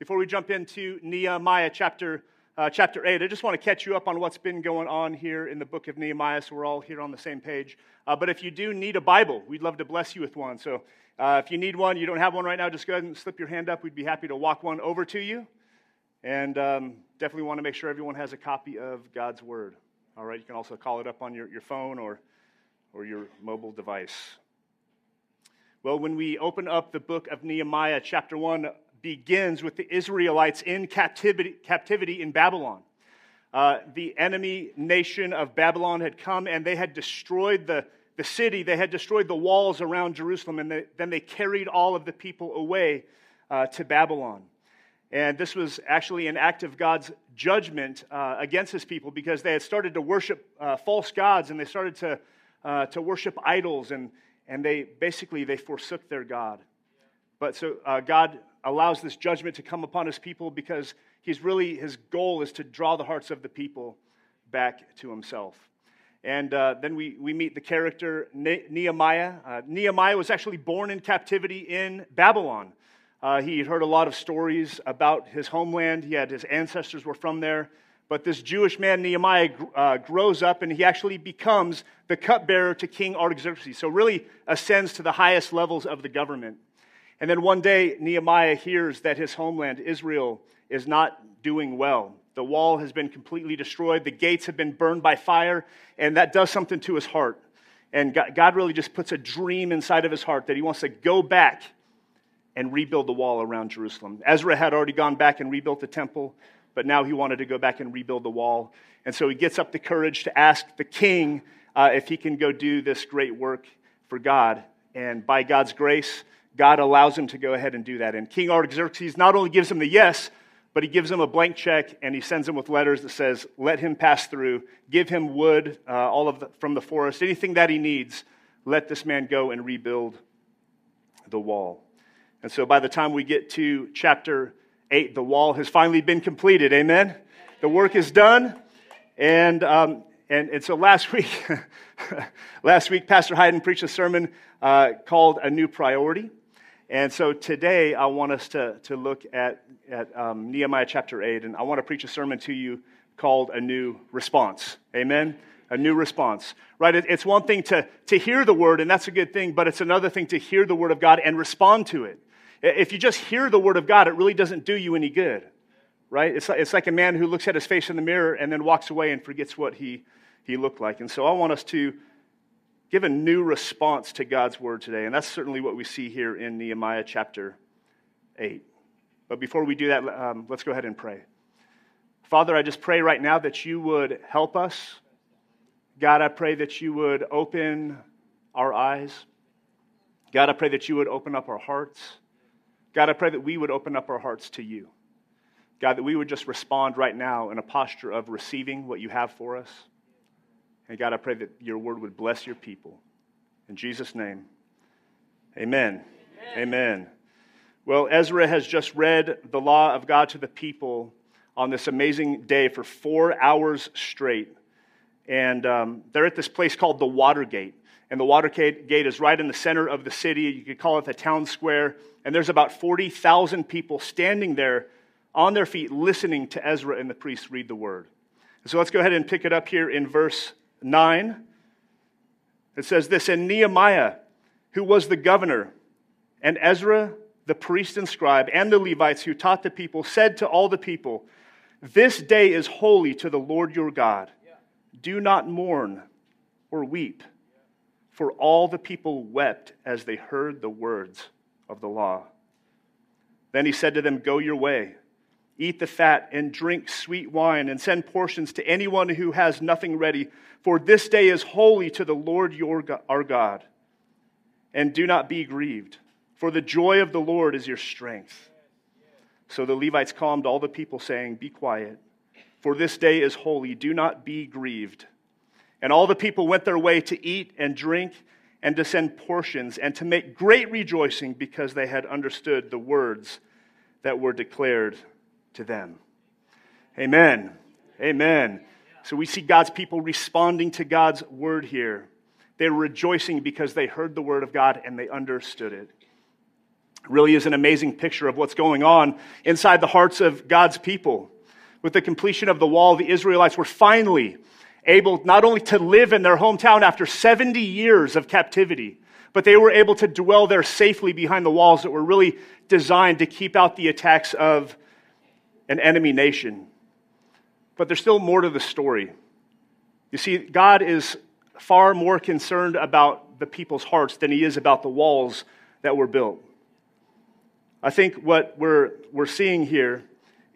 Before we jump into Nehemiah chapter, uh, chapter 8, I just want to catch you up on what's been going on here in the book of Nehemiah so we're all here on the same page. Uh, but if you do need a Bible, we'd love to bless you with one. So uh, if you need one, you don't have one right now, just go ahead and slip your hand up. We'd be happy to walk one over to you. And um, definitely want to make sure everyone has a copy of God's Word. All right, you can also call it up on your, your phone or, or your mobile device. Well, when we open up the book of Nehemiah, chapter 1, begins with the Israelites in captivity, captivity in Babylon. Uh, the enemy nation of Babylon had come and they had destroyed the, the city, they had destroyed the walls around Jerusalem, and they, then they carried all of the people away uh, to Babylon. And this was actually an act of God's judgment uh, against his people because they had started to worship uh, false gods and they started to, uh, to worship idols and, and they basically they forsook their God. But so uh, God allows this judgment to come upon his people because he's really, his goal is to draw the hearts of the people back to himself. And uh, then we, we meet the character Nehemiah. Uh, Nehemiah was actually born in captivity in Babylon. Uh, he had heard a lot of stories about his homeland. He had his ancestors were from there. But this Jewish man, Nehemiah, uh, grows up and he actually becomes the cupbearer to King Artaxerxes. So, really ascends to the highest levels of the government. And then one day, Nehemiah hears that his homeland, Israel, is not doing well. The wall has been completely destroyed, the gates have been burned by fire, and that does something to his heart. And God really just puts a dream inside of his heart that he wants to go back and rebuild the wall around Jerusalem. Ezra had already gone back and rebuilt the temple, but now he wanted to go back and rebuild the wall. And so he gets up the courage to ask the king uh, if he can go do this great work for God. And by God's grace, God allows him to go ahead and do that. And King Artaxerxes not only gives him the yes, but he gives him a blank check and he sends him with letters that says, let him pass through, give him wood, uh, all of the, from the forest, anything that he needs, let this man go and rebuild the wall. And so by the time we get to chapter 8, the wall has finally been completed. Amen? The work is done. And, um, and, and so last week, last week, Pastor Hayden preached a sermon uh, called A New Priority. And so today I want us to, to look at, at um, Nehemiah chapter 8, and I want to preach a sermon to you called A New Response. Amen? A new response, right? It, it's one thing to, to hear the word, and that's a good thing, but it's another thing to hear the word of God and respond to it. If you just hear the word of God, it really doesn't do you any good, right? It's like, it's like a man who looks at his face in the mirror and then walks away and forgets what he, he looked like. And so I want us to give a new response to God's word today. And that's certainly what we see here in Nehemiah chapter 8. But before we do that, um, let's go ahead and pray. Father, I just pray right now that you would help us. God, I pray that you would open our eyes. God, I pray that you would open up our hearts. God, I pray that we would open up our hearts to you. God, that we would just respond right now in a posture of receiving what you have for us. And God, I pray that your word would bless your people. In Jesus' name, amen. Amen. amen. Well, Ezra has just read the law of God to the people on this amazing day for four hours straight. And um, they're at this place called the Watergate. And the Watergate is right in the center of the city. You could call it the town square. And there's about 40,000 people standing there on their feet listening to Ezra and the priests read the word. So let's go ahead and pick it up here in verse 9, it says this And Nehemiah, who was the governor, and Ezra, the priest and scribe, and the Levites who taught the people, said to all the people, This day is holy to the Lord your God. Do not mourn or weep. For all the people wept as they heard the words of the law. Then he said to them, Go your way Eat the fat and drink sweet wine, and send portions to anyone who has nothing ready. For this day is holy to the Lord your, our God. And do not be grieved, for the joy of the Lord is your strength. So the Levites calmed all the people, saying, Be quiet, for this day is holy. Do not be grieved. And all the people went their way to eat and drink and to send portions and to make great rejoicing because they had understood the words that were declared to them. Amen. Amen. So we see God's people responding to God's word here. They're rejoicing because they heard the word of God and they understood it. really is an amazing picture of what's going on inside the hearts of God's people. With the completion of the wall, the Israelites were finally able not only to live in their hometown after 70 years of captivity, but they were able to dwell there safely behind the walls that were really designed to keep out the attacks of an enemy nation. But there's still more to the story. You see, God is far more concerned about the people's hearts than he is about the walls that were built. I think what we're, we're seeing here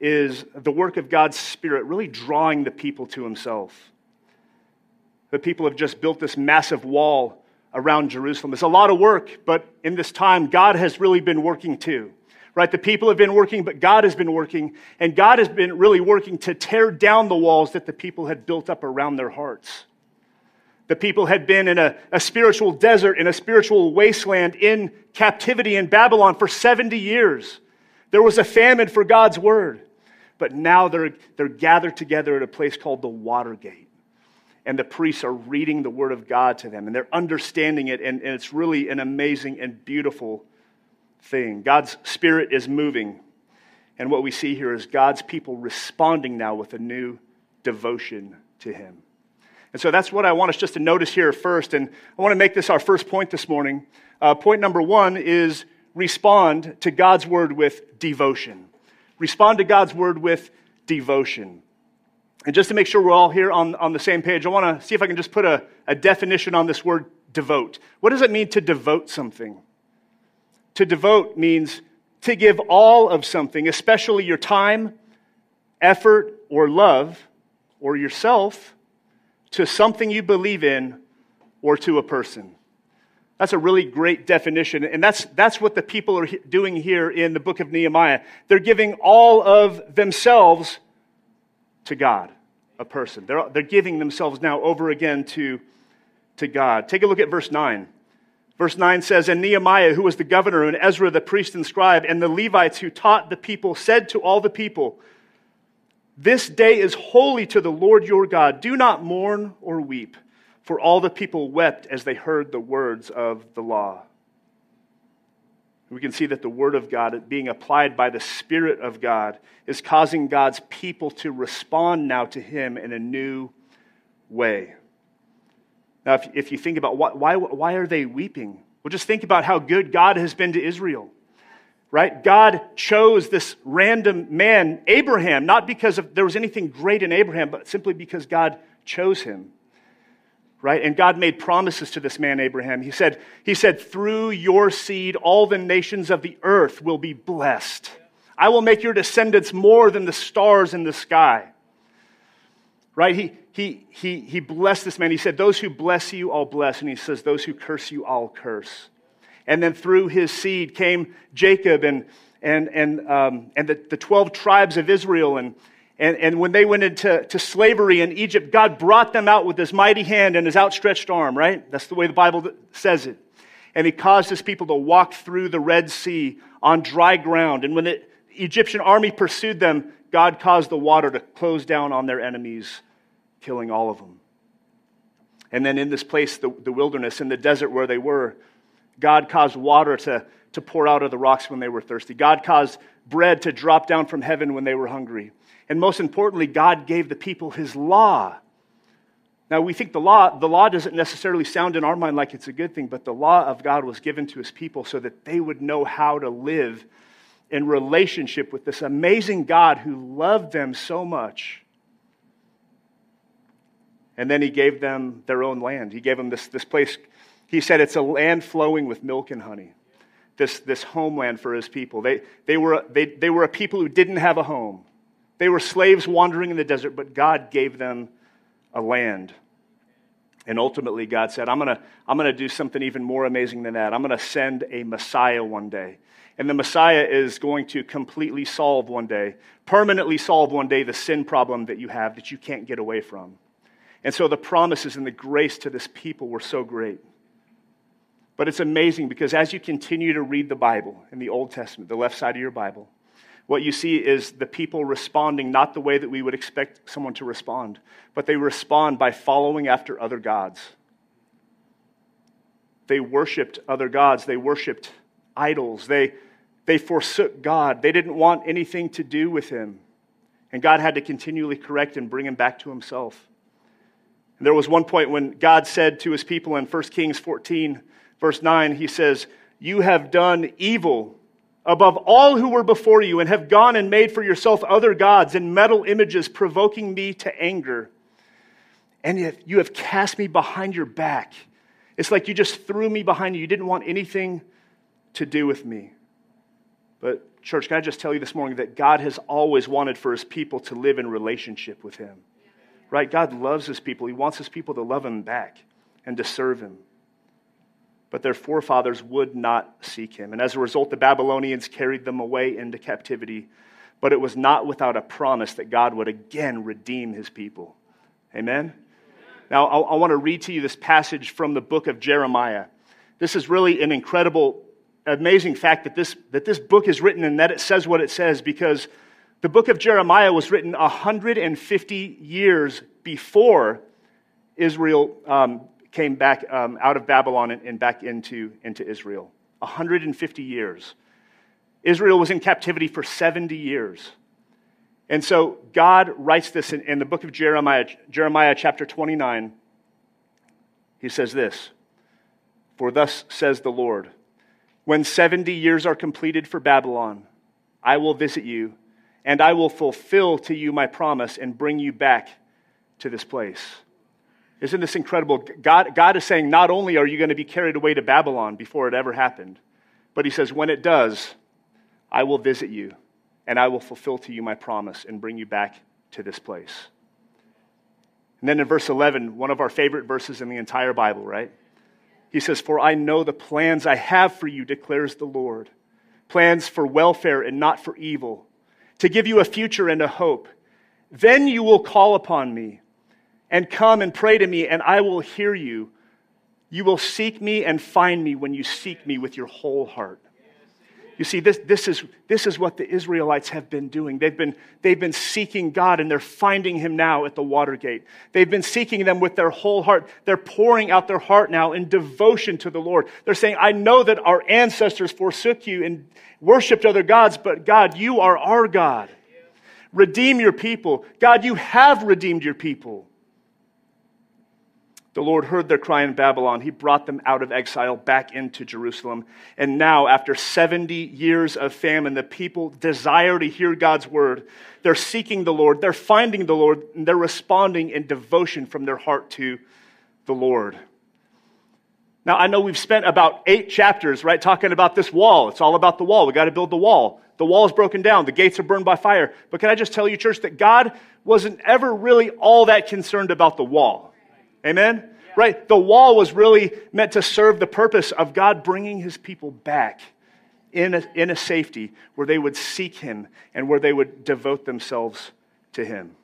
is the work of God's Spirit really drawing the people to himself. The people have just built this massive wall around Jerusalem. It's a lot of work, but in this time, God has really been working too. Right? The people have been working, but God has been working, and God has been really working to tear down the walls that the people had built up around their hearts. The people had been in a, a spiritual desert, in a spiritual wasteland, in captivity in Babylon for 70 years. There was a famine for God's word. But now they're, they're gathered together at a place called the Watergate. And the priests are reading the word of God to them, and they're understanding it, and, and it's really an amazing and beautiful thing. God's Spirit is moving. And what we see here is God's people responding now with a new devotion to Him. And so that's what I want us just to notice here first. And I want to make this our first point this morning. Uh, point number one is respond to God's word with devotion. Respond to God's word with devotion. And just to make sure we're all here on, on the same page, I want to see if I can just put a, a definition on this word devote. What does it mean to devote something? To devote means to give all of something, especially your time, effort, or love, or yourself, to something you believe in or to a person. That's a really great definition. And that's, that's what the people are doing here in the book of Nehemiah. They're giving all of themselves to God, a person. They're, they're giving themselves now over again to, to God. Take a look at verse 9. Verse 9 says, And Nehemiah, who was the governor, and Ezra, the priest and scribe, and the Levites who taught the people, said to all the people, This day is holy to the Lord your God. Do not mourn or weep for all the people wept as they heard the words of the law. We can see that the Word of God, being applied by the Spirit of God, is causing God's people to respond now to Him in a new way. Now, if, if you think about what, why, why are they weeping? Well, just think about how good God has been to Israel. Right? God chose this random man, Abraham, not because of, there was anything great in Abraham, but simply because God chose him right? And God made promises to this man, Abraham. He said, he said, through your seed, all the nations of the earth will be blessed. I will make your descendants more than the stars in the sky. Right? He, he, he, he blessed this man. He said, Those who bless you, I'll bless. And he says, Those who curse you, I'll curse. And then through his seed came Jacob and, and, and, um, and the, the 12 tribes of Israel. And, and, and when they went into to slavery in Egypt, God brought them out with his mighty hand and his outstretched arm, right? That's the way the Bible says it. And he caused his people to walk through the Red Sea on dry ground. And when the Egyptian army pursued them, God caused the water to close down on their enemies, killing all of them. And then in this place, the, the wilderness, in the desert where they were, God caused water to, to pour out of the rocks when they were thirsty. God caused bread to drop down from heaven when they were hungry. And most importantly, God gave the people his law. Now, we think the law, the law doesn't necessarily sound in our mind like it's a good thing, but the law of God was given to his people so that they would know how to live in relationship with this amazing God who loved them so much. And then he gave them their own land. He gave them this, this place. He said it's a land flowing with milk and honey, this, this homeland for his people. They, they, were, they, they were a people who didn't have a home. They were slaves wandering in the desert, but God gave them a land. And ultimately, God said, I'm going to I'm going to do something even more amazing than that. I'm going to send a Messiah one day. And the Messiah is going to completely solve one day, permanently solve one day the sin problem that you have that you can't get away from. And so the promises and the grace to this people were so great. But it's amazing because as you continue to read the Bible in the Old Testament, the left side of your Bible, what you see is the people responding not the way that we would expect someone to respond, but they respond by following after other gods. They worshiped other gods, they worshiped idols, they, They forsook God. They didn't want anything to do with him. And God had to continually correct and bring him back to himself. And there was one point when God said to his people in 1 Kings 14, verse 9, he says, You have done evil above all who were before you, and have gone and made for yourself other gods and metal images, provoking me to anger. And you have cast me behind your back. It's like you just threw me behind you. You didn't want anything to do with me. But, church, can I just tell you this morning that God has always wanted for his people to live in relationship with him? Right? God loves his people. He wants his people to love him back and to serve him. But their forefathers would not seek him. And as a result, the Babylonians carried them away into captivity. But it was not without a promise that God would again redeem his people. Amen? Now, I, want to read to you this passage from the book of Jeremiah. This is really an incredible, amazing fact that this, that this book is written and that it says what it says because the book of Jeremiah was written 150 years before Israel um, came back um, out of Babylon and, and back into, into Israel. 150 years. Israel was in captivity for 70 years. And so God writes this in, in the book of Jeremiah, Jeremiah chapter 29. He says this For thus says the Lord, when 70 years are completed for Babylon, I will visit you and I will fulfill to you my promise and bring you back to this place. Isn't this incredible? God, God is saying, not only are you going to be carried away to Babylon before it ever happened, but He says, when it does, I will visit you and I will fulfill to you my promise and bring you back to this place. And then in verse 11, one of our favorite verses in the entire Bible, right? He says, For I know the plans I have for you, declares the Lord plans for welfare and not for evil to give you a future and a hope. Then you will call upon me and come and pray to me, and I will hear you. You will seek me and find me when you seek me with your whole heart. You see, this, this, is, this is what the Israelites have been doing. They've been, they've been seeking God and they're finding Him now at the Watergate. They've been seeking them with their whole heart. They're pouring out their heart now in devotion to the Lord. They're saying, I know that our ancestors forsook you and worshiped other gods, but God, you are our God. Redeem your people. God, you have redeemed your people. The Lord heard their cry in Babylon. He brought them out of exile back into Jerusalem. And now, after 70 years of famine, the people desire to hear God's word. They're seeking the Lord, they're finding the Lord, and they're responding in devotion from their heart to the Lord. Now, I know we've spent about eight chapters, right, talking about this wall. It's all about the wall. We got to build the wall. The wall is broken down. The gates are burned by fire. But can I just tell you, church, that God wasn't ever really all that concerned about the wall. Amen? Yeah. Right? The wall was really meant to serve the purpose of God bringing his people back in a, in a safety where they would seek him and where they would devote themselves to him.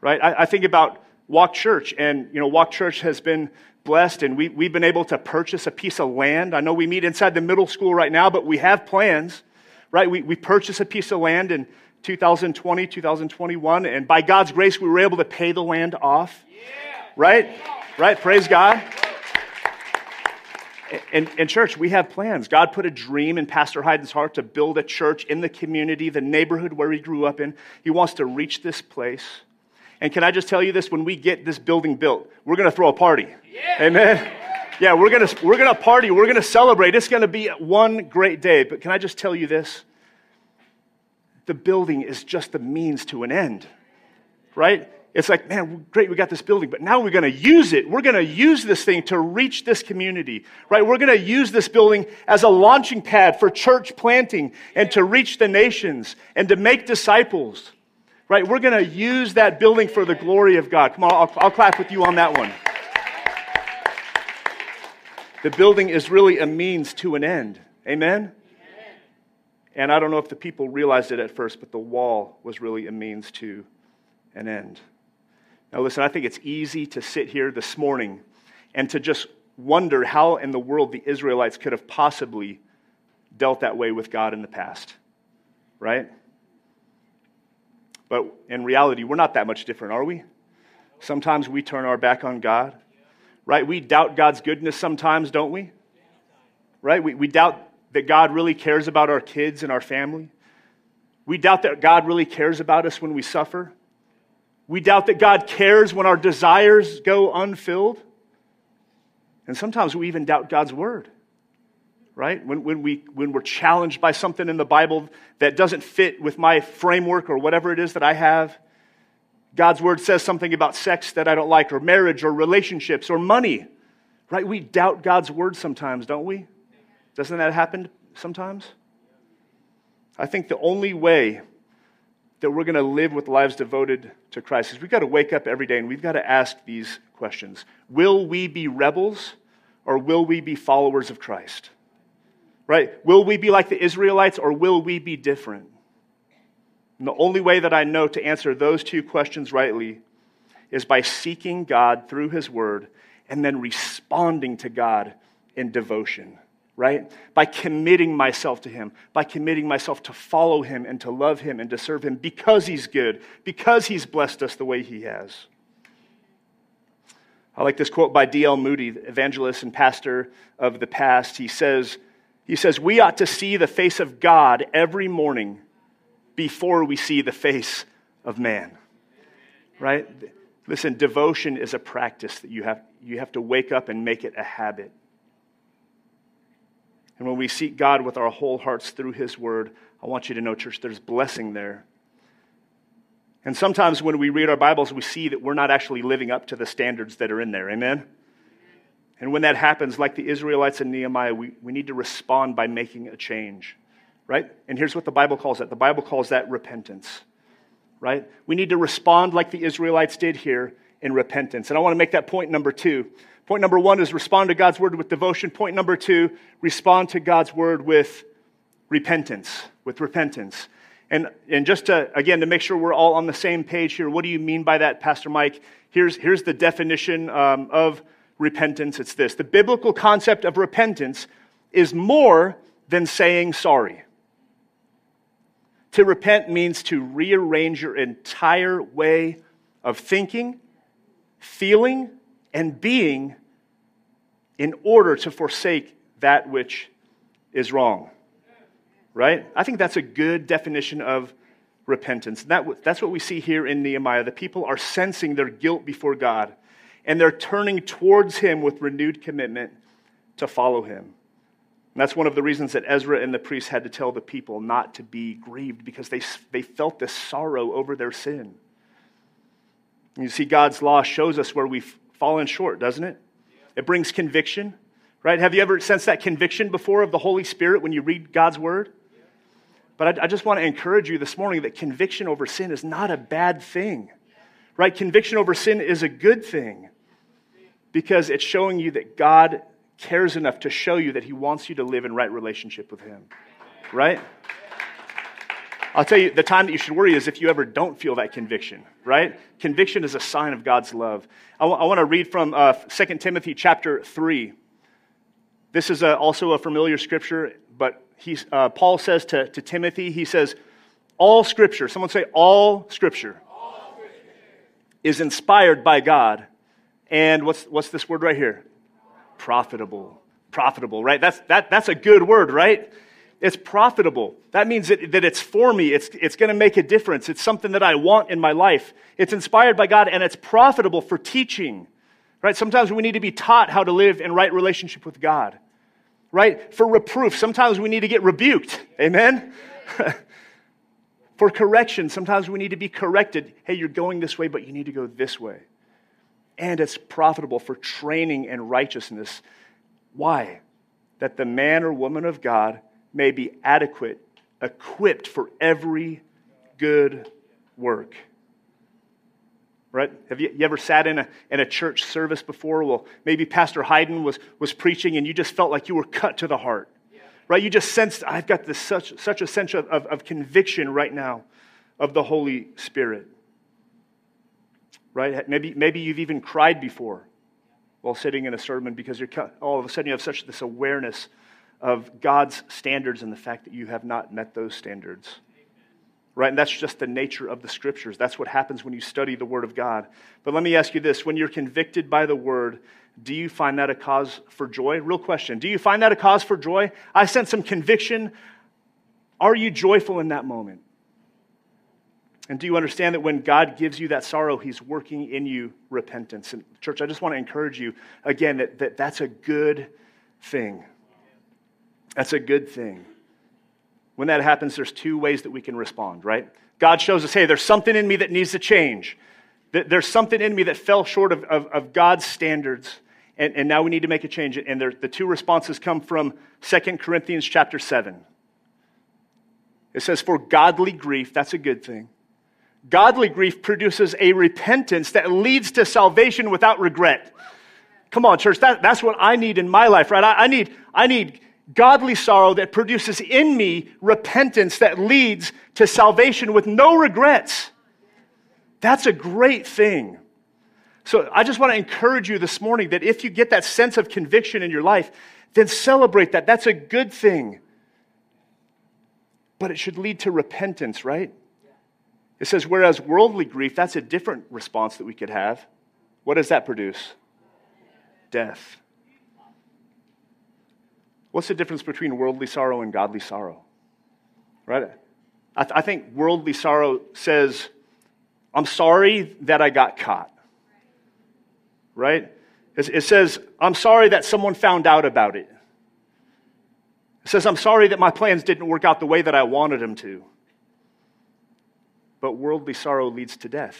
Right? I, I think about Walk Church, and you know, Walk Church has been blessed, and we, we've been able to purchase a piece of land. I know we meet inside the middle school right now, but we have plans, right? We, we purchased a piece of land in 2020, 2021, and by God's grace, we were able to pay the land off. Yeah. Right? Right? Praise God. And, and, church, we have plans. God put a dream in Pastor Hayden's heart to build a church in the community, the neighborhood where he grew up in. He wants to reach this place. And can I just tell you this? When we get this building built, we're going to throw a party. Yeah. Amen. Yeah, we're going to we're going to party. We're going to celebrate. It's going to be one great day. But can I just tell you this? The building is just the means to an end. Right? It's like, man, great, we got this building, but now we're going to use it. We're going to use this thing to reach this community, right? We're going to use this building as a launching pad for church planting and to reach the nations and to make disciples, right? We're going to use that building for the glory of God. Come on, I'll, I'll clap with you on that one. The building is really a means to an end. Amen? And I don't know if the people realized it at first, but the wall was really a means to an end. Now, listen, I think it's easy to sit here this morning and to just wonder how in the world the Israelites could have possibly dealt that way with God in the past, right? But in reality, we're not that much different, are we? Sometimes we turn our back on God, right? We doubt God's goodness sometimes, don't we? Right? We, we doubt that God really cares about our kids and our family. We doubt that God really cares about us when we suffer. We doubt that God cares when our desires go unfilled. And sometimes we even doubt God's word, right? When, when, we, when we're challenged by something in the Bible that doesn't fit with my framework or whatever it is that I have. God's word says something about sex that I don't like, or marriage, or relationships, or money, right? We doubt God's word sometimes, don't we? Doesn't that happen sometimes? I think the only way that we're going to live with lives devoted to Christ is we've got to wake up every day and we've got to ask these questions Will we be rebels or will we be followers of Christ? Right? Will we be like the Israelites or will we be different? And the only way that I know to answer those two questions rightly is by seeking God through His Word and then responding to God in devotion right? By committing myself to Him, by committing myself to follow Him and to love Him and to serve Him because He's good, because He's blessed us the way He has. I like this quote by D.L. Moody, evangelist and pastor of the past. He says, he says, We ought to see the face of God every morning before we see the face of man. Right? Listen, devotion is a practice that you have, you have to wake up and make it a habit. And when we seek God with our whole hearts through His Word, I want you to know, church, there's blessing there. And sometimes when we read our Bibles, we see that we're not actually living up to the standards that are in there. Amen? And when that happens, like the Israelites in Nehemiah, we, we need to respond by making a change, right? And here's what the Bible calls that the Bible calls that repentance, right? We need to respond like the Israelites did here in repentance. And I want to make that point number two. Point number one is respond to God's word with devotion. Point number two, respond to God's word with repentance. With repentance. And, and just to, again, to make sure we're all on the same page here, what do you mean by that, Pastor Mike? Here's, here's the definition um, of repentance it's this the biblical concept of repentance is more than saying sorry. To repent means to rearrange your entire way of thinking, feeling, and being in order to forsake that which is wrong. Right? I think that's a good definition of repentance. That, that's what we see here in Nehemiah. The people are sensing their guilt before God, and they're turning towards Him with renewed commitment to follow Him. And that's one of the reasons that Ezra and the priests had to tell the people not to be grieved because they, they felt this sorrow over their sin. You see, God's law shows us where we've fallen short, doesn't it? It brings conviction, right? Have you ever sensed that conviction before of the Holy Spirit when you read God's word? But I, I just want to encourage you this morning that conviction over sin is not a bad thing, right? Conviction over sin is a good thing because it's showing you that God cares enough to show you that He wants you to live in right relationship with Him, right? I'll tell you, the time that you should worry is if you ever don't feel that conviction, right? Conviction is a sign of God's love. I, w- I want to read from uh, 2 Timothy chapter 3. This is a, also a familiar scripture, but he's, uh, Paul says to, to Timothy, he says, All scripture, someone say, All scripture, all scripture. is inspired by God. And what's, what's this word right here? Profitable. Profitable, right? That's, that, that's a good word, right? It's profitable. That means that, that it's for me. It's, it's going to make a difference. It's something that I want in my life. It's inspired by God and it's profitable for teaching. Right? Sometimes we need to be taught how to live in right relationship with God. Right? For reproof. Sometimes we need to get rebuked. Amen? for correction. Sometimes we need to be corrected. Hey, you're going this way, but you need to go this way. And it's profitable for training in righteousness. Why? That the man or woman of God may be adequate, equipped for every good work. Right? Have you, you, ever sat in a, in a church service before? Well, maybe Pastor Hayden was, was preaching and you just felt like you were cut to the heart. Right? You just sensed, I've got this such, such a sense of, of, of conviction right now of the Holy Spirit. Right? Maybe, maybe you've even cried before while sitting in a sermon because you're all of a sudden you have such this awareness of God's standards and the fact that you have not met those standards. right? And that's just the nature of the scriptures. That's what happens when you study the Word of God. But let me ask you this when you're convicted by the Word, do you find that a cause for joy? Real question. Do you find that a cause for joy? I sense some conviction. Are you joyful in that moment? And do you understand that when God gives you that sorrow, He's working in you repentance? And, church, I just want to encourage you again that, that that's a good thing. That's a good thing. When that happens, there's two ways that we can respond, right? God shows us, hey, there's something in me that needs to change. There's something in me that fell short of, of, of God's standards, and, and now we need to make a change. And there, the two responses come from 2 Corinthians chapter 7. It says, For godly grief, that's a good thing Godly grief produces a repentance that leads to salvation without regret. Come on, church, that, that's what I need in my life, right? I, I, need, I need godly sorrow that produces in me repentance that leads to salvation with no regrets. That's a great thing. So I just want to encourage you this morning that if you get that sense of conviction in your life, then celebrate that. That's a good thing. But it should lead to repentance, right? It says, whereas worldly grief, that's a different response that we could have. What does that produce? Death. What's the difference between worldly sorrow and godly sorrow? Right? I, th- I think worldly sorrow says, I'm sorry that I got caught. Right? It, it says, I'm sorry that someone found out about it. It says, I'm sorry that my plans didn't work out the way that I wanted them to but worldly sorrow leads to death.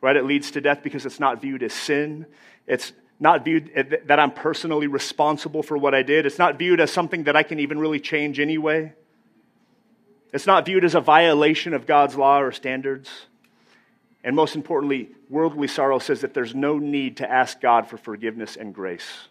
Right? It leads to death because it's not viewed as sin. It's not viewed eh, that I'm personally responsible for what I did. It's not viewed as something that I can even really change anyway. It's not viewed as a violation of God's law or standards. And most importantly, worldly sorrow says that there's no need to ask God for forgiveness and grace.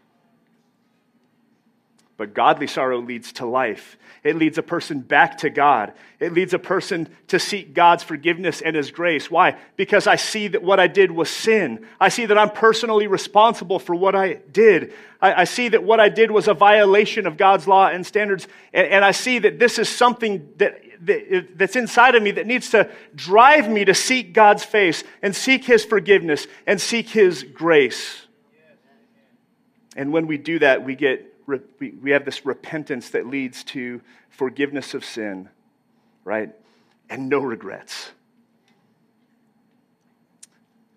But godly sorrow leads to life. It leads a person back to God. It leads a person to seek God's forgiveness and His grace. Why? Because I see that what I did was sin. I see that I'm personally responsible for what I did. I, I see that what I did was a violation of God's law and standards. And, and I see that this is something that, that, that's inside of me that needs to drive me to seek God's face and seek His forgiveness and seek His grace. And when we do that, we get we have this repentance that leads to forgiveness of sin, right? And no regrets.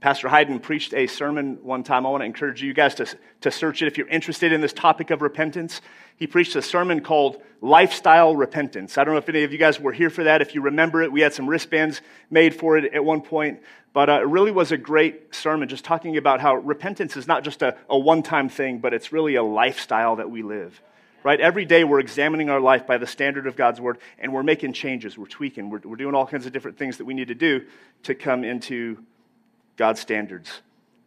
Pastor Hayden preached a sermon one time. I want to encourage you guys to, to search it if you're interested in this topic of repentance. He preached a sermon called Lifestyle Repentance. I don't know if any of you guys were here for that. If you remember it, we had some wristbands made for it at one point. But uh, it really was a great sermon, just talking about how repentance is not just a, a one time thing, but it's really a lifestyle that we live. Right? Every day we're examining our life by the standard of God's word, and we're making changes, we're tweaking, we're, we're doing all kinds of different things that we need to do to come into God's standards.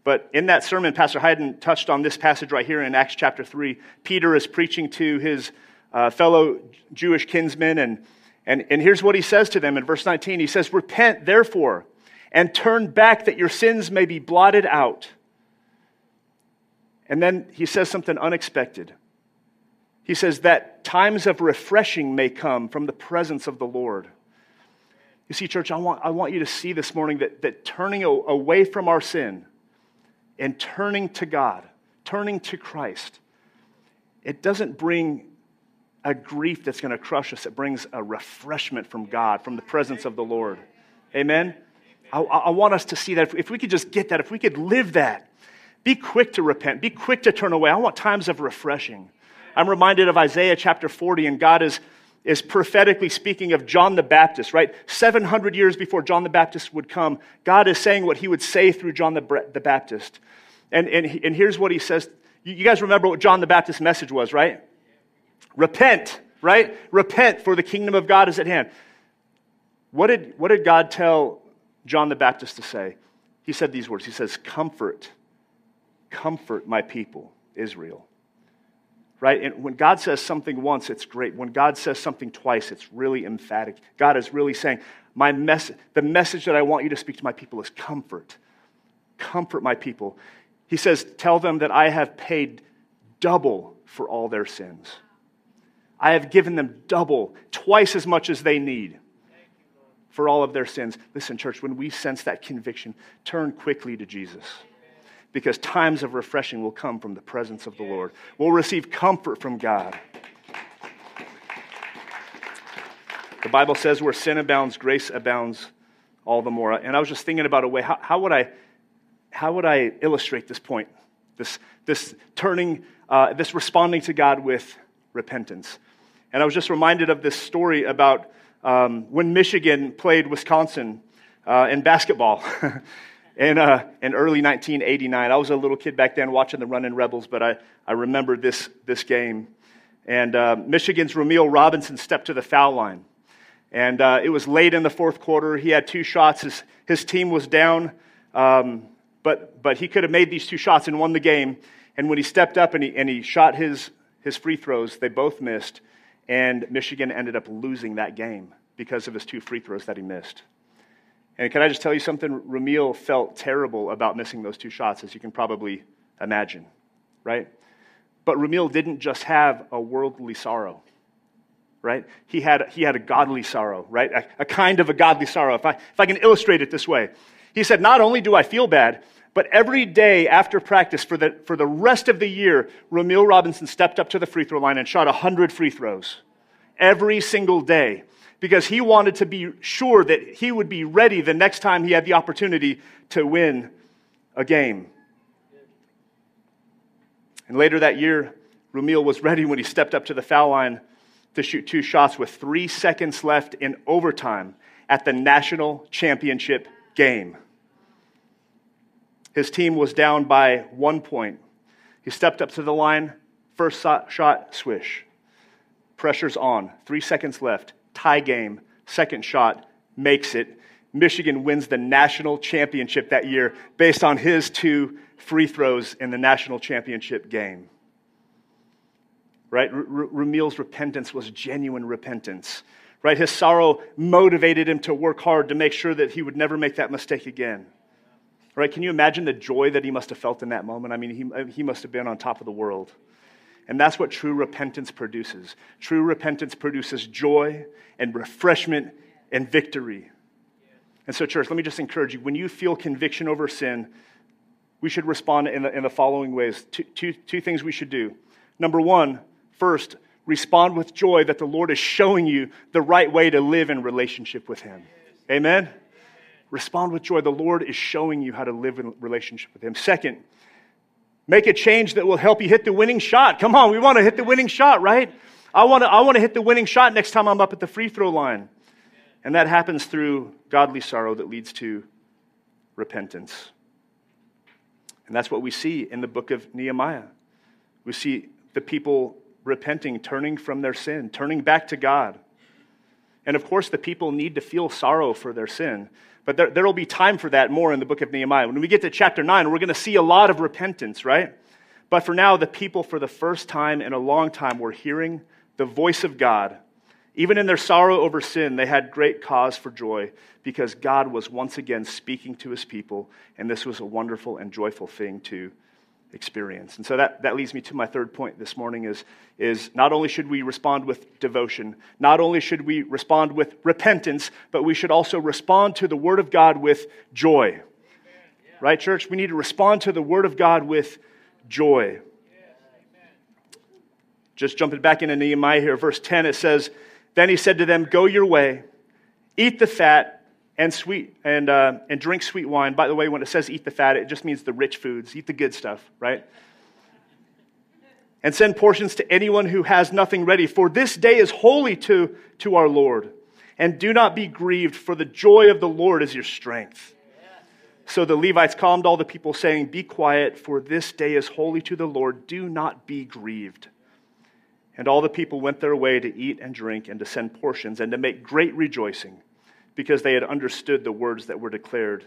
But in that sermon, Pastor Hayden touched on this passage right here in Acts chapter 3. Peter is preaching to his uh, fellow Jewish kinsmen, and, and, and here's what he says to them in verse 19. He says, Repent, therefore and turn back that your sins may be blotted out. And then he says something unexpected. He says that times of refreshing may come from the presence of the Lord. You see, church, I want, I want you to see this morning that, that turning away from our sin and turning to God, turning to Christ, it doesn't bring a grief that's going to crush us. It brings a refreshment from God, from the presence of the Lord. Amen? I, I want us to see that. If, if we could just get that, if we could live that, be quick to repent, be quick to turn away. I want times of refreshing. I'm reminded of Isaiah chapter 40, and God is, is prophetically speaking of John the Baptist, right? 700 years before John the Baptist would come, God is saying what he would say through John the, the Baptist. And, and, and here's what he says. You guys remember what John the Baptist's message was, right? Repent, right? Repent, for the kingdom of God is at hand. What did, what did God tell John the Baptist to say? He said these words He says, Comfort, comfort my people, Israel. Right? And when God says something once, it's great. When God says something twice, it's really emphatic. God is really saying, my mess- the message that I want you to speak to my people is comfort. Comfort my people. He says, Tell them that I have paid double for all their sins. I have given them double, twice as much as they need. for all of their sins. Listen, church, when we sense that conviction, turn quickly to Jesus because times of refreshing will come from the presence of the Lord. We'll receive comfort from God. The Bible says where sin abounds, grace abounds all the more. And I was just thinking about a way, how, how would, I, how would I illustrate this point? This, this turning, uh, this responding to God with repentance. And I was just reminded of this story about um, when Michigan played Wisconsin uh, in basketball. in, uh, in early 1989. I was a little kid back then watching the Running Rebels, but I, I remember this, this game. And uh, Michigan's Rumeal Robinson stepped to the foul line. And uh, it was late in the fourth quarter. He had two shots. His, his team was down, um, but, but he could have made these two shots and won the game. And when he stepped up and he, and he shot his, his free throws, they both missed. And Michigan ended up losing that game because of his two free throws that he missed. And can I just tell you something? Rumeal felt terrible about missing those two shots, as you can probably imagine, right? But Rumeal didn't just have a worldly sorrow right? He had, he had a godly sorrow, right? A, a, kind of a godly sorrow. If I, if I can illustrate it this way, he said, Not only do I feel bad, but every day after practice for the, for the rest of the year, Rumeal Robinson stepped up to the free throw line and shot 100 free throws every single day because he wanted to be sure that he would be ready the next time he had the opportunity to win a game. And later that year, Rumeal was ready when he stepped up to the foul line to shoot two shots with three seconds left in overtime at the national championship game. His team was down by one point. He stepped up to the line, first shot, swish. Pressure's on, three seconds left, tie game, second shot, makes it. Michigan wins the national championship that year based on his two free throws in the national championship game right? R- repentance was genuine repentance, right? His sorrow motivated him to work hard to make sure that he would never make that mistake again, right? Can you imagine the joy that he must have felt in that moment? I mean, he, he must have been on top of the world. And that's what true repentance produces. True repentance produces joy and refreshment and victory. And so, church, let me just encourage you when you feel conviction over sin, we should respond in the, in the following ways. Two, two, two things we should do. Number one, First, respond with joy that the Lord is showing you the right way to live in relationship with Him. Amen? Respond with joy. The Lord is showing you how to live in relationship with Him. Second, make a change that will help you hit the winning shot. Come on, we want to hit the winning shot, right? I want to, I want to hit the winning shot next time I'm up at the free throw line. And that happens through godly sorrow that leads to repentance. And that's what we see in the book of Nehemiah. We see the people repenting, turning from their sin, turning back to God. And of course, the people need to feel sorrow for their sin. But there will be time for that more in the book of Nehemiah. When we get to chapter 9, we're going to see a lot of repentance, right? But for now, the people, for the first time in a long time, were hearing the voice of God. Even in their sorrow over sin, they had great cause for joy because God was once again speaking to his people, and this was a wonderful and joyful thing to experience. And so that, that leads me to my third point this morning is, is not only should we respond with devotion, not only should we respond with repentance, but we should also respond to the Word of God with joy. Yeah. Right, church? We need to respond to the Word of God with joy. Just jumping back into Nehemiah here, verse 10, it says, Then he said to them, Go your way, eat the fat, and sweet and, uh, and drink sweet wine. By the way, when it says eat the fat, it just means the rich foods. Eat the good stuff, right? And send portions to anyone who has nothing ready. For this day is holy to, to our Lord. And do not be grieved, for the joy of the Lord is your strength. So the Levites calmed all the people, saying, Be quiet, for this day is holy to the Lord. Do not be grieved. And all the people went their way to eat and drink and to send portions and to make great rejoicing because they had understood the words that were declared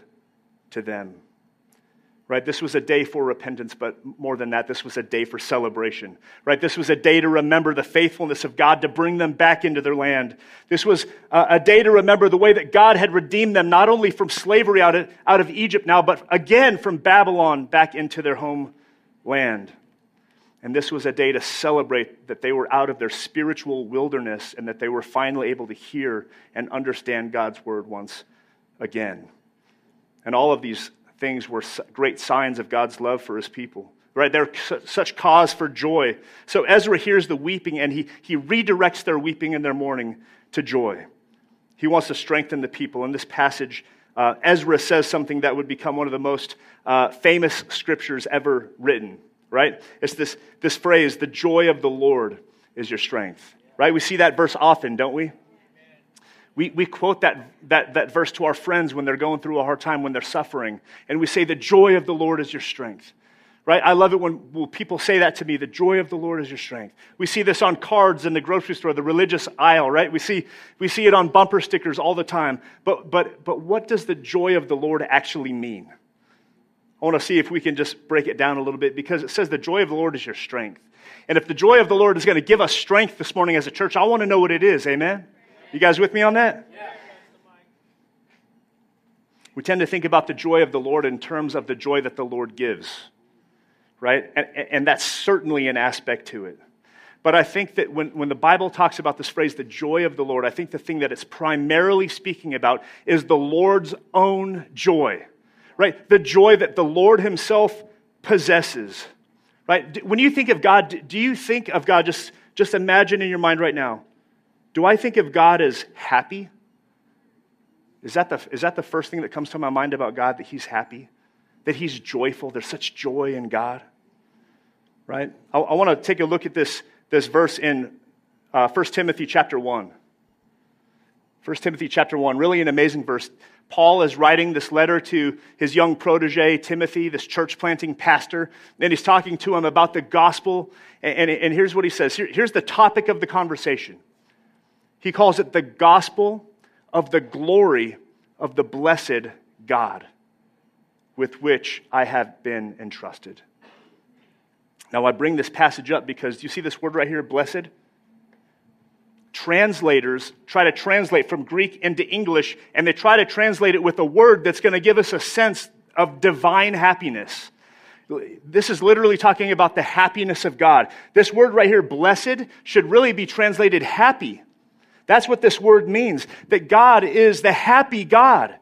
to them. Right? This was a day for repentance, but more than that, this was a day for celebration. Right? This was a day to remember the faithfulness of God to bring them back into their land. This was a day to remember the way that God had redeemed them, not only from slavery out of, Egypt now, but again from Babylon back into their homeland. And this was a day to celebrate that they were out of their spiritual wilderness and that they were finally able to hear and understand God's word once again. And all of these things were great signs of God's love for his people. Right? They're such cause for joy. So Ezra hears the weeping and he, he redirects their weeping and their mourning to joy. He wants to strengthen the people. In this passage, uh, Ezra says something that would become one of the most uh, famous scriptures ever written, right? It's this, this phrase, the joy of the Lord is your strength, right? We see that verse often, don't we? We, we quote that, that, that verse to our friends when they're going through a hard time, when they're suffering, and we say, The joy of the Lord is your strength right? I love it when, people say that to me. The joy of the Lord is your strength. We see this on cards in the grocery store, the religious aisle, right? We see, we see it on bumper stickers all the time. But, but, but what does the joy of the Lord actually mean? I want to see if we can just break it down a little bit because it says the joy of the Lord is your strength. And if the joy of the Lord is going to give us strength this morning as a church, I want to know what it is. Amen? You guys with me on that? We tend to think about the joy of the Lord in terms of the joy that the Lord gives right? And, and that's certainly an aspect to it. But I think that when, when the Bible talks about this phrase, the joy of the Lord, I think the thing that it's primarily speaking about is the Lord's own joy, right? The joy that the Lord Himself possesses, right? When you think of God, do you think of God, just, just imagine in your mind right now, do I think of God as happy? Is that, the, is that the first thing that comes to my mind about God, that He's happy? That He's joyful? There's such joy in God? right? I, I want to take a look at this, this verse in uh, 1 Timothy chapter 1. 1 Timothy chapter 1, really an amazing verse. Paul is writing this letter to his young protege, Timothy, this church planting pastor, and he's talking to him about the gospel. And, and, and here's what he says Here, here's the topic of the conversation. He calls it the gospel of the glory of the blessed God with which I have been entrusted. Now, I bring this passage up because you see this word right here, blessed? Translators try to translate from Greek into English, and they try to translate it with a word that's going to give us a sense of divine happiness. This is literally talking about the happiness of God. This word right here, blessed, should really be translated happy. That's what this word means, that God is the happy God.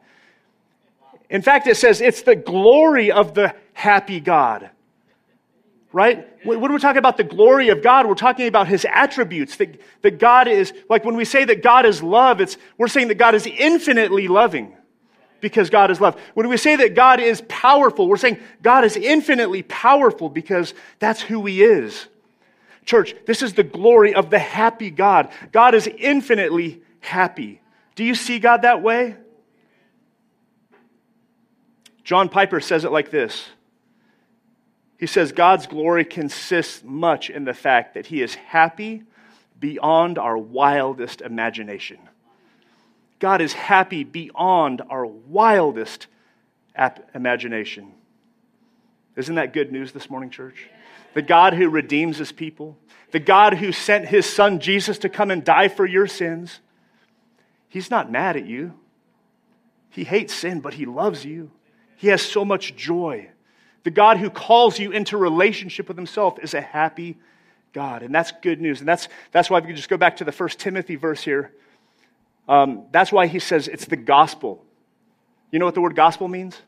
In fact, it says it's the glory of the happy God right? When we're talking about the glory of God, we're talking about his attributes. That, that God is, like when we say that God is love, it's, we're saying that God is infinitely loving because God is love. When we say that God is powerful, we're saying God is infinitely powerful because that's who he is. Church, this is the glory of the happy God. God is infinitely happy. Do you see God that way? John Piper says it like this. He says God's glory consists much in the fact that He is happy beyond our wildest imagination. God is happy beyond our wildest imagination. Isn't that good news this morning, church? The God who redeems his people, the God who sent his son Jesus to come and die for your sins, he's not mad at you. He hates sin, but he loves you. He has so much joy. The God who calls you into relationship with himself is a happy God. And that's good news. And that's, that's why, if we can just go back to the first Timothy verse here, um, that's why he says it's the gospel. You know what the word gospel means?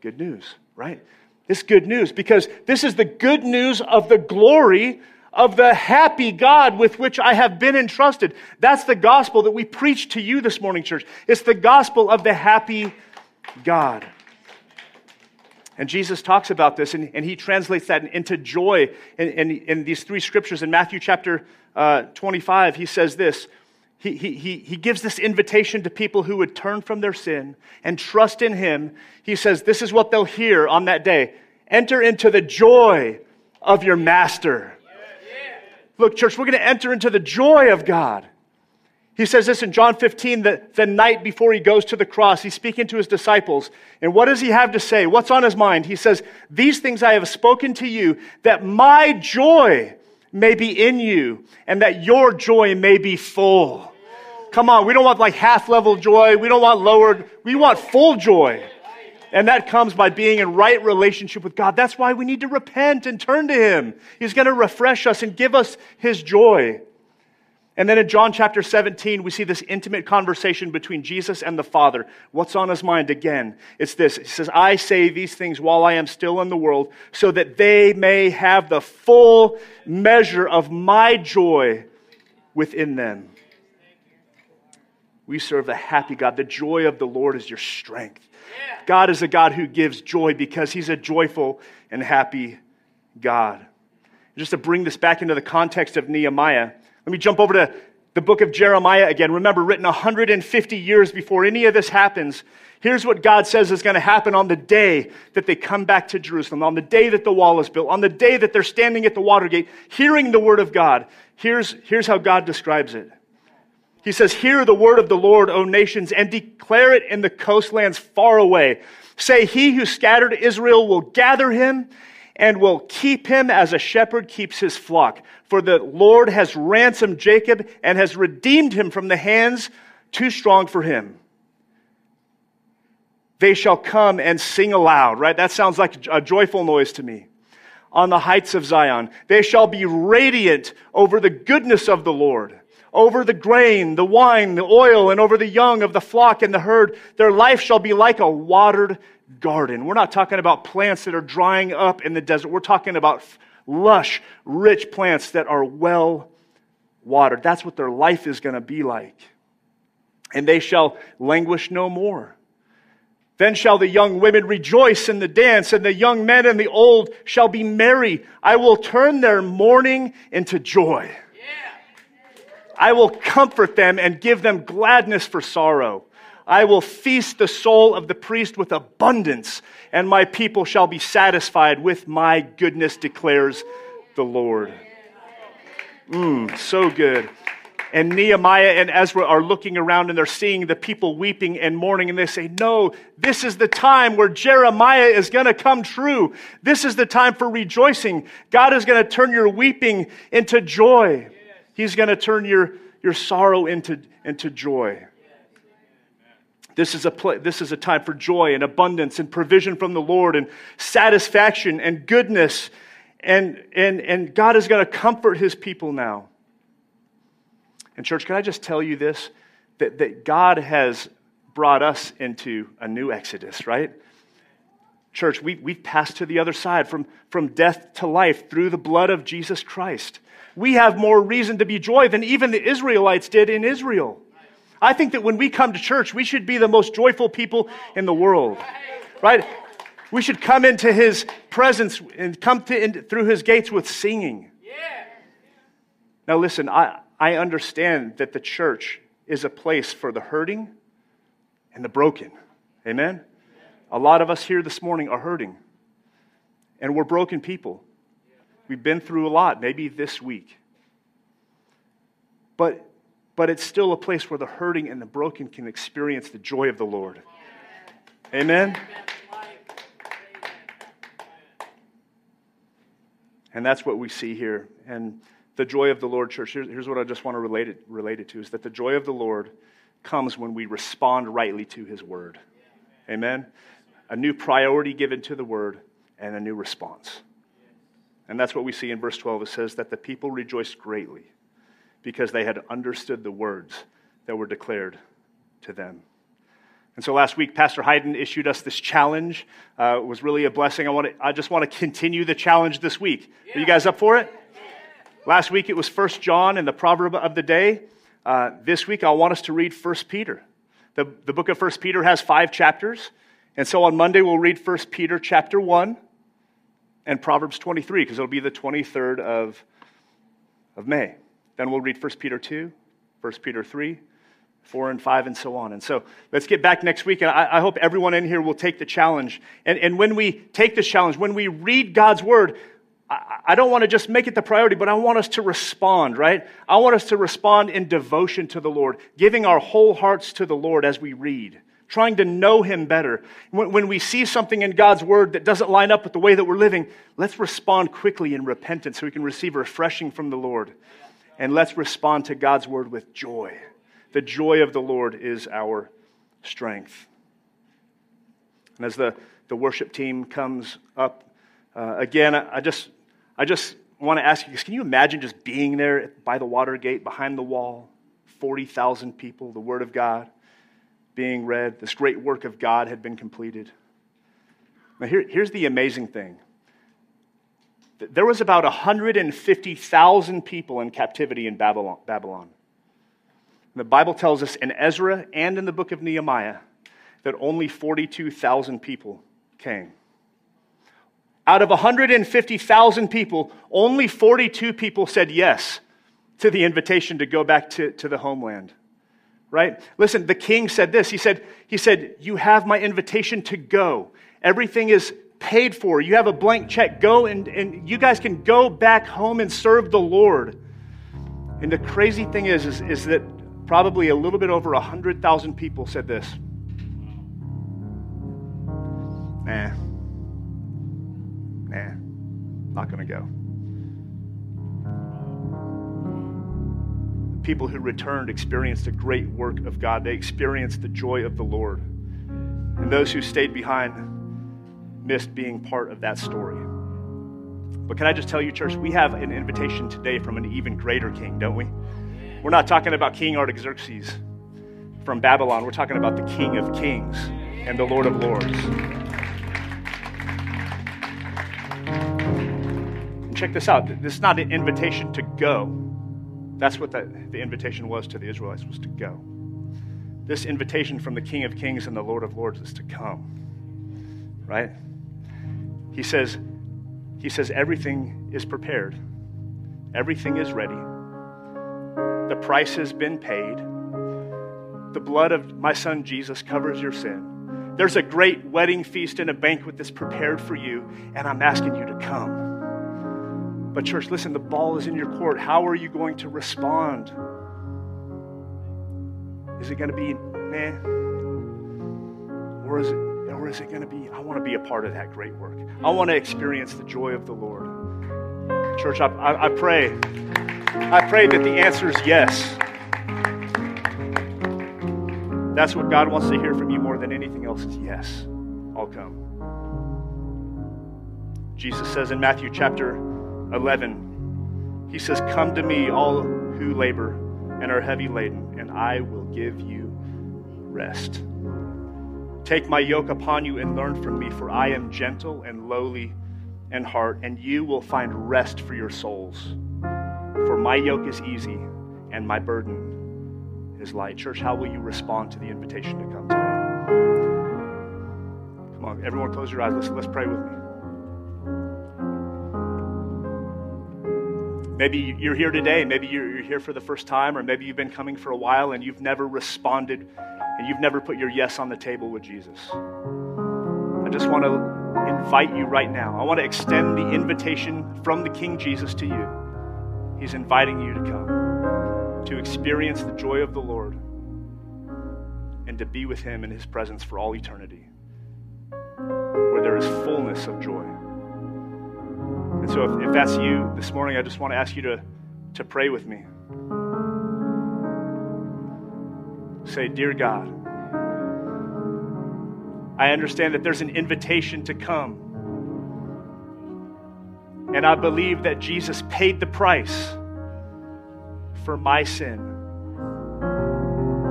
Good news, right? It's good news because this is the good news of the glory of the happy God with which I have been entrusted. That's the gospel that we preach to you this morning, church. It's the gospel of the happy God. And Jesus talks about this, and, and he translates that into joy in, in, in these three scriptures. In Matthew chapter uh, 25, he says this he, he, he gives this invitation to people who would turn from their sin and trust in him. He says, This is what they'll hear on that day enter into the joy of your master. Look, church, we're going to enter into the joy of God. He says this in John 15, the, the night before he goes to the cross. He's speaking to his disciples. And what does he have to say? What's on his mind? He says, These things I have spoken to you, that my joy may be in you, and that your joy may be full. Come on, we don't want like half level joy. We don't want lowered. We want full joy. And that comes by being in right relationship with God. That's why we need to repent and turn to Him. He's going to refresh us and give us His joy. And then in John chapter 17, we see this intimate conversation between Jesus and the Father. What's on his mind again? It's this. He says, I say these things while I am still in the world, so that they may have the full measure of my joy within them. We serve a happy God. The joy of the Lord is your strength. God is a God who gives joy because he's a joyful and happy God. Just to bring this back into the context of Nehemiah, let me jump over to the book of Jeremiah again. Remember, written 150 years before any of this happens. Here's what God says is going to happen on the day that they come back to Jerusalem, on the day that the wall is built, on the day that they're standing at the Watergate, hearing the word of God. Here's, here's how God describes it. He says, Hear the word of the Lord, O nations, and declare it in the coastlands far away. Say, He who scattered Israel will gather him and will keep him as a shepherd keeps his flock. For the Lord has ransomed Jacob and has redeemed him from the hands too strong for him. They shall come and sing aloud, right? That sounds like a joyful noise to me. On the heights of Zion, they shall be radiant over the goodness of the Lord over the grain, the wine, the oil, and over the young of the flock and the herd. Their life shall be like a watered garden. We're not talking about plants that are drying up in the desert. We're talking about lush, rich plants that are well watered. That's what their life is going to be like. And they shall languish no more. Then shall the young women rejoice in the dance, and the young men and the old shall be merry. I will turn their mourning into joy. I will comfort them and give them gladness for sorrow. I will feast the soul of the priest with abundance, and my people shall be satisfied with my goodness, declares the Lord. Mmm, so good. And Nehemiah and Ezra are looking around and they're seeing the people weeping and mourning, and they say, No, this is the time where Jeremiah is going to come true. This is the time for rejoicing. God is going to turn your weeping into joy. He's going to turn your, your sorrow into, into joy. This is, a pl- this is a time for joy and abundance and provision from the Lord and satisfaction and goodness. And, and, and God is going to comfort his people now. And, church, can I just tell you this? That, that God has brought us into a new exodus, right? Church, we, we've passed to the other side from, from death to life through the blood of Jesus Christ we have more reason to be joy than even the Israelites did in Israel. I think that when we come to church, we should be the most joyful people in the world, right? We should come into his presence and come to, in, through his gates with singing. Now, listen, I, I understand that the church is a place for the hurting and the broken. Amen? A lot of us here this morning are hurting, and we're broken people. We've been through a lot, maybe this week. But, but it's still a place where the hurting and the broken can experience the joy of the Lord. Amen? And that's what we see here. And the joy of the Lord, church, here's, what I just want to relate it, relate it to is that the joy of the Lord comes when we respond rightly to his word. Amen? A new priority given to the word and a new response. And that's what we see in verse 12. It says that the people rejoiced greatly because they had understood the words that were declared to them. And so last week, Pastor Hayden issued us this challenge. Uh, it was really a blessing. I, want to, I just want to continue the challenge this week. Are you guys up for it? Last week, it was First John and the proverb of the day. Uh, this week, I want us to read First Peter. The, the book of First Peter has five chapters. And so on Monday, we'll read First Peter chapter 1 and Proverbs 23, because it'll be the 23rd of, of May. Then we'll read 1 Peter 2, 1 Peter 3, 4 and 5, and so on. And so let's get back next week. And I, I hope everyone in here will take the challenge. And, and when we take this challenge, when we read God's word, I, I don't want to just make it the priority, but I want us to respond, right? I want us to respond in devotion to the Lord, giving our whole hearts to the Lord as we read trying to know Him better. When, we see something in God's Word that doesn't line up with the way that we're living, let's respond quickly in repentance so we can receive refreshing from the Lord. And let's respond to God's Word with joy. The joy of the Lord is our strength. And as the, the worship team comes up, uh, again, I, I just, I just want to ask you, can you imagine just being there by the water gate, behind the wall, 40,000 people, the Word of God being read, this great work of God had been completed. Now, here, here's the amazing thing there was about 150,000 people in captivity in Babylon. The Bible tells us in Ezra and in the book of Nehemiah that only 42,000 people came. Out of 150,000 people, only 42 people said yes to the invitation to go back to, to the homeland. Right? Listen, the king said this. He said, he said, You have my invitation to go. Everything is paid for. You have a blank check. Go and, and you guys can go back home and serve the Lord. And the crazy thing is, is, is that probably a little bit over 100,000 people said this. Nah. Nah. Not going to go. People who returned experienced a great work of God. They experienced the joy of the Lord. And those who stayed behind missed being part of that story. But can I just tell you, church, we have an invitation today from an even greater king, don't we? We're not talking about King Artaxerxes from Babylon. We're talking about the King of Kings and the Lord of Lords. And check this out. This is not an invitation to go. That's what the, the invitation was to the Israelites, was to go. This invitation from the King of Kings and the Lord of Lords is to come. Right? He says, he says everything is prepared. Everything is ready. The price has been paid. The blood of my son Jesus covers your sin. There's a great wedding feast and a banquet that's prepared for you, and I'm asking you to come. But, church, listen, the ball is in your court. How are you going to respond? Is it going to be, meh? Or is it is it going to be, I want to be a part of that great work? I want to experience the joy of the Lord. Church, I, I, I pray, I pray that the answer is yes. That's what God wants to hear from you more than anything else is yes. I'll come. Jesus says in Matthew chapter 11, He says, Come to me, all who labor and are heavy laden, and I will give you rest. Take my yoke upon you and learn from me, for I am gentle and lowly in heart, and you will find rest for your souls. For my yoke is easy and my burden is light. Church, how will you respond to the invitation to come today? Come on, everyone, close your eyes. Let's, let's pray with me. Maybe you're here today, maybe you're here for the first time, or maybe you've been coming for a while and you've never responded and you've never put your yes on the table with Jesus, I just want to invite you right now. I want to extend the invitation from the King Jesus to you. He's inviting you to come, to experience the joy of the Lord, and to be with Him in His presence for all eternity, where there is fullness of joy. And so, if, if that's you this morning, I just want to ask you to, to pray with me. Say, Dear God, I understand that there's an invitation to come. And I believe that Jesus paid the price for my sin.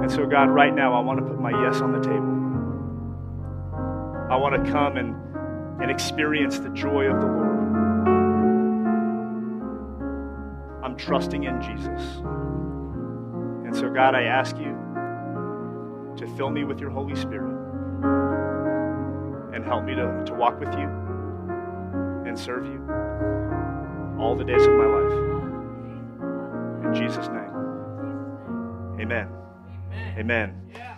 And so, God, right now, I want to put my yes on the table. I want to come and, and experience the joy of the Lord. I'm trusting in Jesus. And so, God, I ask you to fill me with your Holy Spirit and help me to, to walk with you and serve you all the days of my life. In Jesus' name. Amen. Amen. Amen.